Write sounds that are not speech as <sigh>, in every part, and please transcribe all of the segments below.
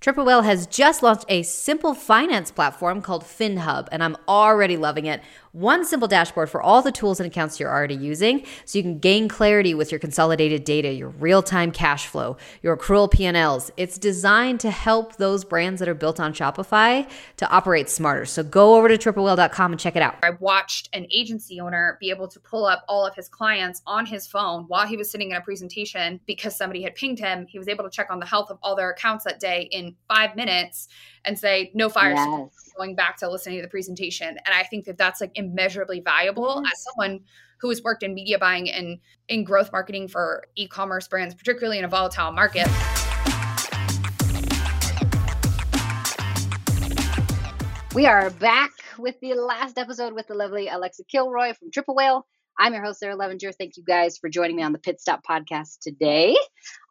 Triple Whale has just launched a simple finance platform called FinHub, and I'm already loving it. One simple dashboard for all the tools and accounts you're already using, so you can gain clarity with your consolidated data, your real-time cash flow, your accrual P&Ls. It's designed to help those brands that are built on Shopify to operate smarter. So go over to triplewhale.com and check it out. I watched an agency owner be able to pull up all of his clients on his phone while he was sitting in a presentation because somebody had pinged him. He was able to check on the health of all their accounts that day in five minutes and say no fire yes. going back to listening to the presentation and i think that that's like immeasurably valuable yes. as someone who has worked in media buying and in growth marketing for e-commerce brands particularly in a volatile market we are back with the last episode with the lovely alexa kilroy from triple whale I'm your host, Sarah Levinger. Thank you guys for joining me on the Pit Stop podcast today.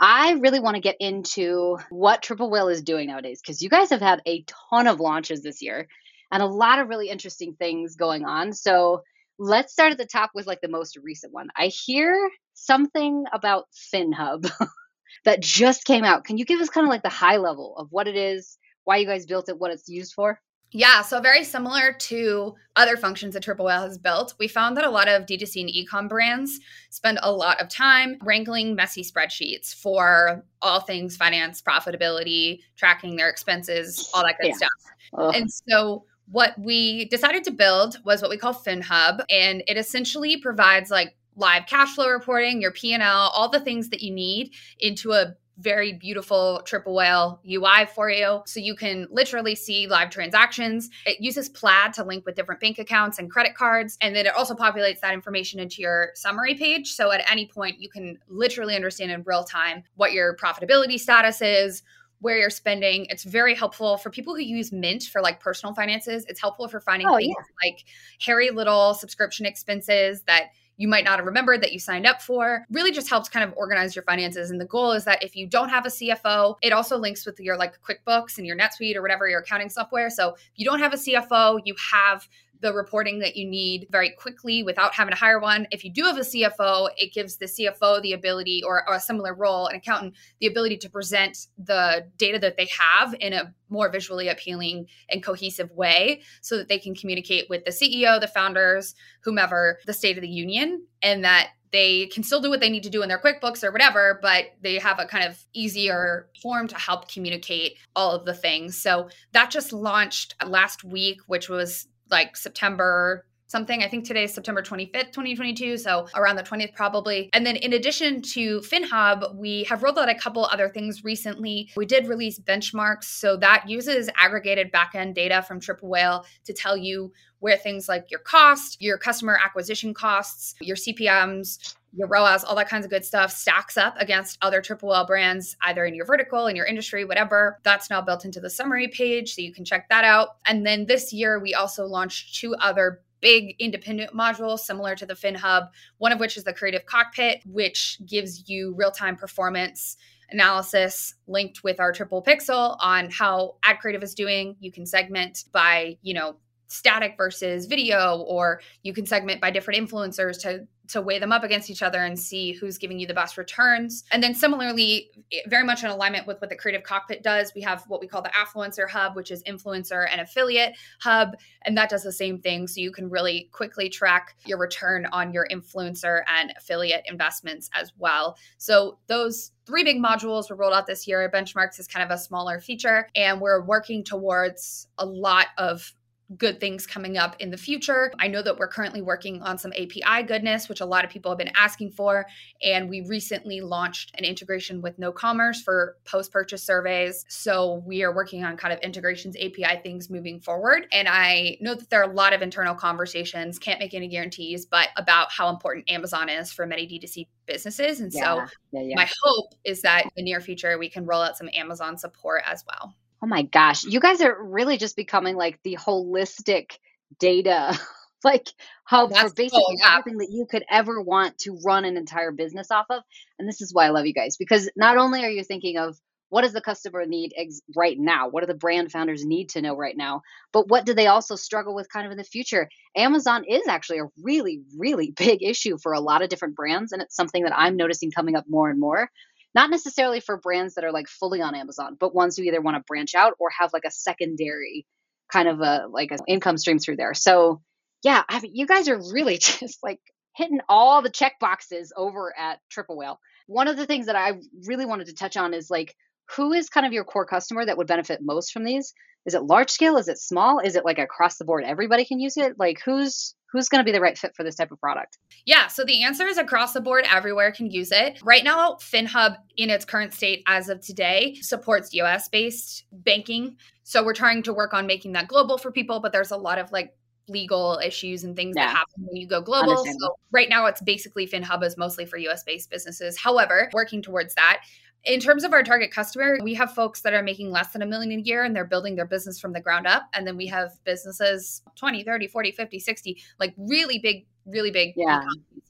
I really want to get into what Triple Whale is doing nowadays because you guys have had a ton of launches this year and a lot of really interesting things going on. So let's start at the top with like the most recent one. I hear something about FinHub <laughs> that just came out. Can you give us kind of like the high level of what it is, why you guys built it, what it's used for? Yeah, so very similar to other functions that Triple Whale has built, we found that a lot of D2C and ecom brands spend a lot of time wrangling messy spreadsheets for all things finance, profitability, tracking their expenses, all that good yeah. stuff. Ugh. And so what we decided to build was what we call FinHub, and it essentially provides like live cash flow reporting, your P&L, all the things that you need into a very beautiful triple whale UI for you. So you can literally see live transactions. It uses Plaid to link with different bank accounts and credit cards. And then it also populates that information into your summary page. So at any point, you can literally understand in real time what your profitability status is, where you're spending. It's very helpful for people who use Mint for like personal finances. It's helpful for finding oh, things yeah. like hairy little subscription expenses that you might not have remembered that you signed up for. Really just helps kind of organize your finances. And the goal is that if you don't have a CFO, it also links with your like QuickBooks and your NetSuite or whatever your accounting software. So if you don't have a CFO, you have the reporting that you need very quickly without having to hire one. If you do have a CFO, it gives the CFO the ability, or, a similar role, an accountant, the ability to present the data that they have in a more visually appealing and cohesive way so that they can communicate with the CEO, the founders, whomever, the State of the Union, and that they can still do what they need to do in their QuickBooks or whatever, but they have a kind of easier form to help communicate all of the things. So that just launched last week, which was like September something. I think today is September 25th, 2022. So around the 20th, probably. And then in addition to FinHub, we have rolled out a couple other things recently. We did release benchmarks. So that uses aggregated backend data from Triple Whale to tell you where things like your cost, your customer acquisition costs, your CPMs, your ROAS, all that kinds of good stuff stacks up against other Triple Whale brands, either in your vertical, in your industry, whatever. That's now built into the summary page, so you can check that out. And then this year, we also launched two other big independent modules similar to the FinHub, one of which is the Creative Cockpit, which gives you real time performance analysis linked with our triple pixel on how ad creative is doing. You can segment by, you know, static versus video or you can segment by different influencers to to weigh them up against each other and see who's giving you the best returns. And then similarly, very much in alignment with what the Creative Cockpit does, we have what we call the Affluencer Hub, which is influencer and affiliate hub, and that does the same thing. So you can really quickly track your return on your influencer and affiliate investments as well. So those three big modules were rolled out this year. Benchmarks is kind of a smaller feature, and we're working towards a lot of good things coming up in the future. I know that we're currently working on some API goodness, which a lot of people have been asking for. And we recently launched an integration with KnoCommerce for post purchase surveys. So we are working on kind of integrations, API things moving forward. And I know that there are a lot of internal conversations, can't make any guarantees, but about how important Amazon is for many D2C businesses. And yeah, so yeah, yeah. my hope is that in the near future, we can roll out some Amazon support as well. Oh my gosh, you guys are really just becoming like the holistic data <laughs> like hub That's for basically cool, yeah. everything that you could ever want to run an entire business off of. And this is why I love you guys because not only are you thinking of what does the customer need ex- right now? What do the brand founders need to know right now? But what do they also struggle with kind of in the future? Amazon is actually a really, really <laughs> big issue for a lot of different brands. And it's something that I'm noticing coming up more and more not necessarily for brands that are like fully on Amazon, but ones who either want to branch out or have like a secondary kind of a like an income stream through there. So yeah, I mean, you guys are really <laughs> just like hitting all the check boxes over at Triple Whale. One of the things that I really wanted to touch on is like who is kind of your core customer that would benefit most from these? Is it large scale? Is it small? Is it like across the board everybody can use it? Like who's who's going to be the right fit for this type of product? Yeah, so the answer is across the board, everywhere can use it. Right now, FinHub in its current state as of today supports US based banking. So we're trying to work on making that global for people, but there's a lot of like legal issues and things yeah. that happen when you go global. So right now it's basically FinHub is mostly for US based businesses. However, working towards that, in terms of our target customer, we have folks that are making less than a million a year and they're building their business from the ground up. And then we have businesses 20, 30, 40, 50, 60, like really big, really big yeah.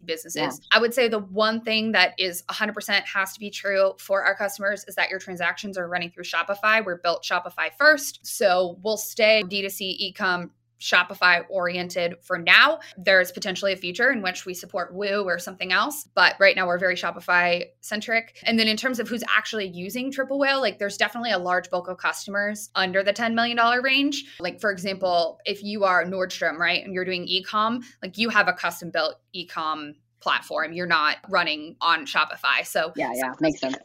businesses. Yeah. I would say the one thing that is 100% has to be true for our customers is that your transactions are running through Shopify. We're built Shopify first. So we'll stay D2C ecom Shopify oriented for now. There's potentially a future in which we support Woo or something else, but right now we're very Shopify centric. And then in terms of who's actually using Triple Whale, like there's definitely a large bulk of customers under the $10 million range. Like for example, if you are Nordstrom, right, and you're doing ecom, like you have a custom built ecom platform. You're not running on Shopify. So yeah, yeah, makes sense.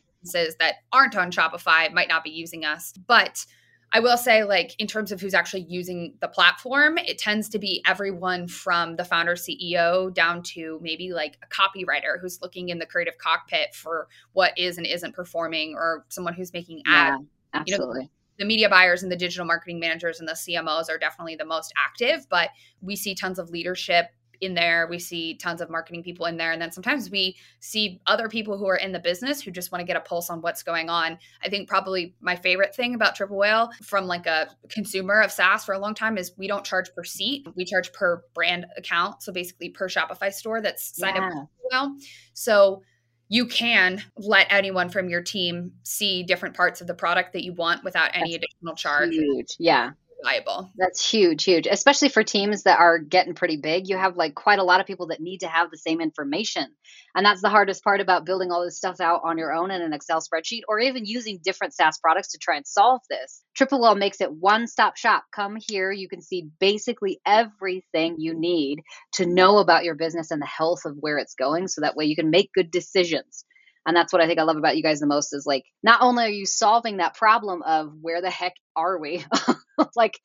That aren't on Shopify might not be using us, but I will say, like, in terms of who's actually using the platform, it tends to be everyone from the founder CEO down to maybe like a copywriter who's looking in the creative cockpit for what is and isn't performing, or someone who's making ads. Yeah, absolutely. You know, the media buyers and the digital marketing managers and the CMOs are definitely the most active, but we see tons of leadership in there. We see tons of marketing people in there. And then sometimes we see other people who are in the business who just want to get a pulse on what's going on. I think probably my favorite thing about Triple Whale from like a consumer of SaaS for a long time is we don't charge per seat. We charge per brand account. So basically per Shopify store that's signed yeah. up well. So you can let anyone from your team see different parts of the product that you want without any that's additional charge. Huge. Yeah valuable. That's huge, huge, especially for teams that are getting pretty big. You have like quite a lot of people that need to have the same information. And that's the hardest part about building all this stuff out on your own in an Excel spreadsheet or even using different SaaS products to try and solve this. Triple Whale makes it one stop shop. Come here, you can see basically everything you need to know about your business and the health of where it's going so that way you can make good decisions. And that's what I think I love about you guys the most is like, not only are you solving that problem of where the heck are we? <laughs> like,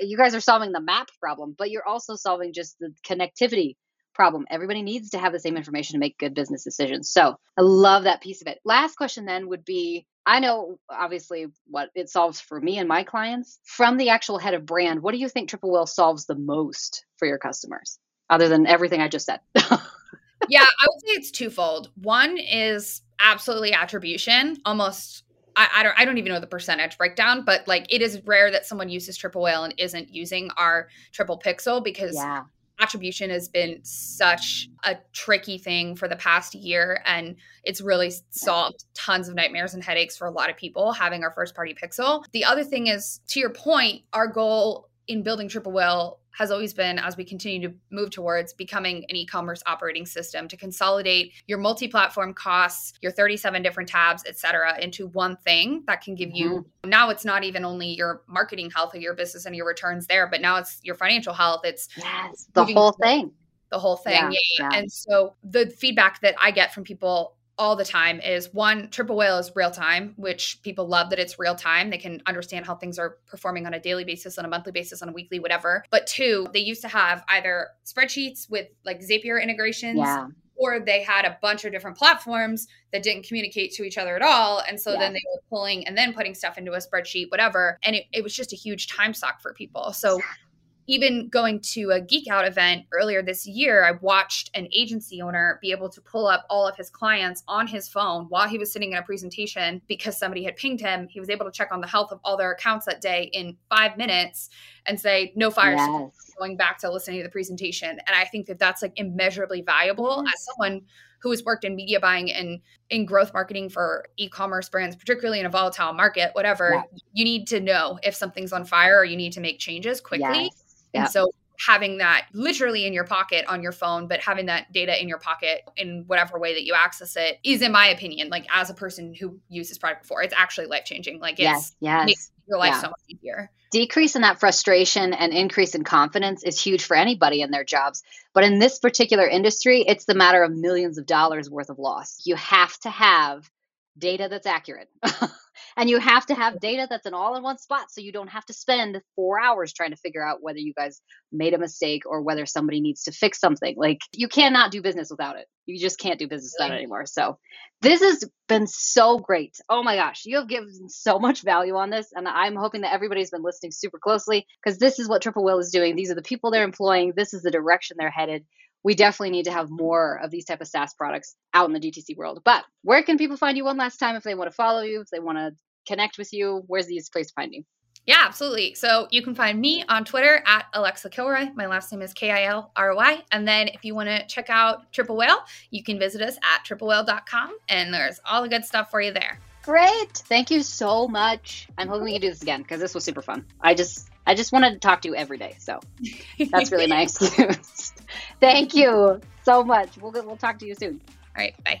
you guys are solving the map problem, but you're also solving just the connectivity problem. Everybody needs to have the same information to make good business decisions. So I love that piece of it. Last question then would be I know obviously what it solves for me and my clients. From the actual head of brand, what do you think Triple Whale solves the most for your customers, other than everything I just said? <laughs> yeah, I would say it's twofold. One is absolutely attribution. Almost I, I, don't I don't even know the percentage breakdown, but like it is rare that someone uses triple whale and isn't using our triple pixel because yeah. attribution has been such a tricky thing for the past year and it's really solved tons of nightmares and headaches for a lot of people having our first party pixel. The other thing is to your point, our goal in building triple whale has always been as we continue to move towards becoming an e-commerce operating system to consolidate your multi-platform costs your 37 different tabs et cetera into one thing that can give you mm-hmm. now it's not even only your marketing health of your business and your returns there but now it's your financial health it's yes, the whole thing the whole thing yeah. yeah. and so the feedback that i get from people all the time is one triple whale is real time which people love that it's real time. They can understand how things are performing on a daily basis on a monthly basis on a weekly whatever. But two they used to have either spreadsheets with like zapier integrations yeah. or they had a bunch of different platforms that didn't communicate to each other at all. And so yeah. then they were pulling and then putting stuff into a spreadsheet whatever. And it, it was just a huge time suck for people. So even going to a geek out event earlier this year, I watched an agency owner be able to pull up all of his clients on his phone while he was sitting in a presentation because somebody had pinged him. He was able to check on the health of all their accounts that day in five minutes and say, no fire yes. going back to listening to the presentation. And I think that that's like immeasurably valuable yes. as someone who has worked in media buying and in growth marketing for e-commerce brands, particularly in a volatile market, whatever, yeah. you need to know if something's on fire or you need to make changes quickly. Yes. And so having that literally in your pocket on your phone, but having that data in your pocket in whatever way that you access it is, in my opinion, like as a person who used this product before, it's actually life changing. Like it's yes, yes. makes your life Yeah. so much easier. decrease in that frustration and increase in confidence is huge for anybody in their jobs. But in this particular industry, it's the matter of millions of dollars worth of loss. You have to have data that's accurate. <laughs> and you have to have data that's in all in one spot so you don't have to spend four hours trying to figure out whether you guys made a mistake or whether somebody needs to fix something. Like you cannot do business without it. You just can't do business without it anymore. So this has been so great. Oh my gosh, you have given so much value on this. And I'm hoping that everybody's been listening super closely because this is what Triple Whale is doing. These are the people they're employing. This is the direction they're headed. We definitely need to have more of these type of SaaS products out in the DTC world. But where can people find you one last time if they want to follow you, if they want to connect with you? Where's the easiest place to find you? Yeah, absolutely. So you can find me on Twitter at Alexa Kilroy. My last name is K I L R O Y. And then if you want to check out Triple Whale, you can visit us at triplewhale.com and there's all the good stuff for you there. Great. Thank you so much. I'm hoping we can do this again because this was super fun. I just I just wanted to talk to you every day. So <laughs> that's really my excuse. <laughs> Thank you so much. We'll we'll talk to you soon. All right, bye.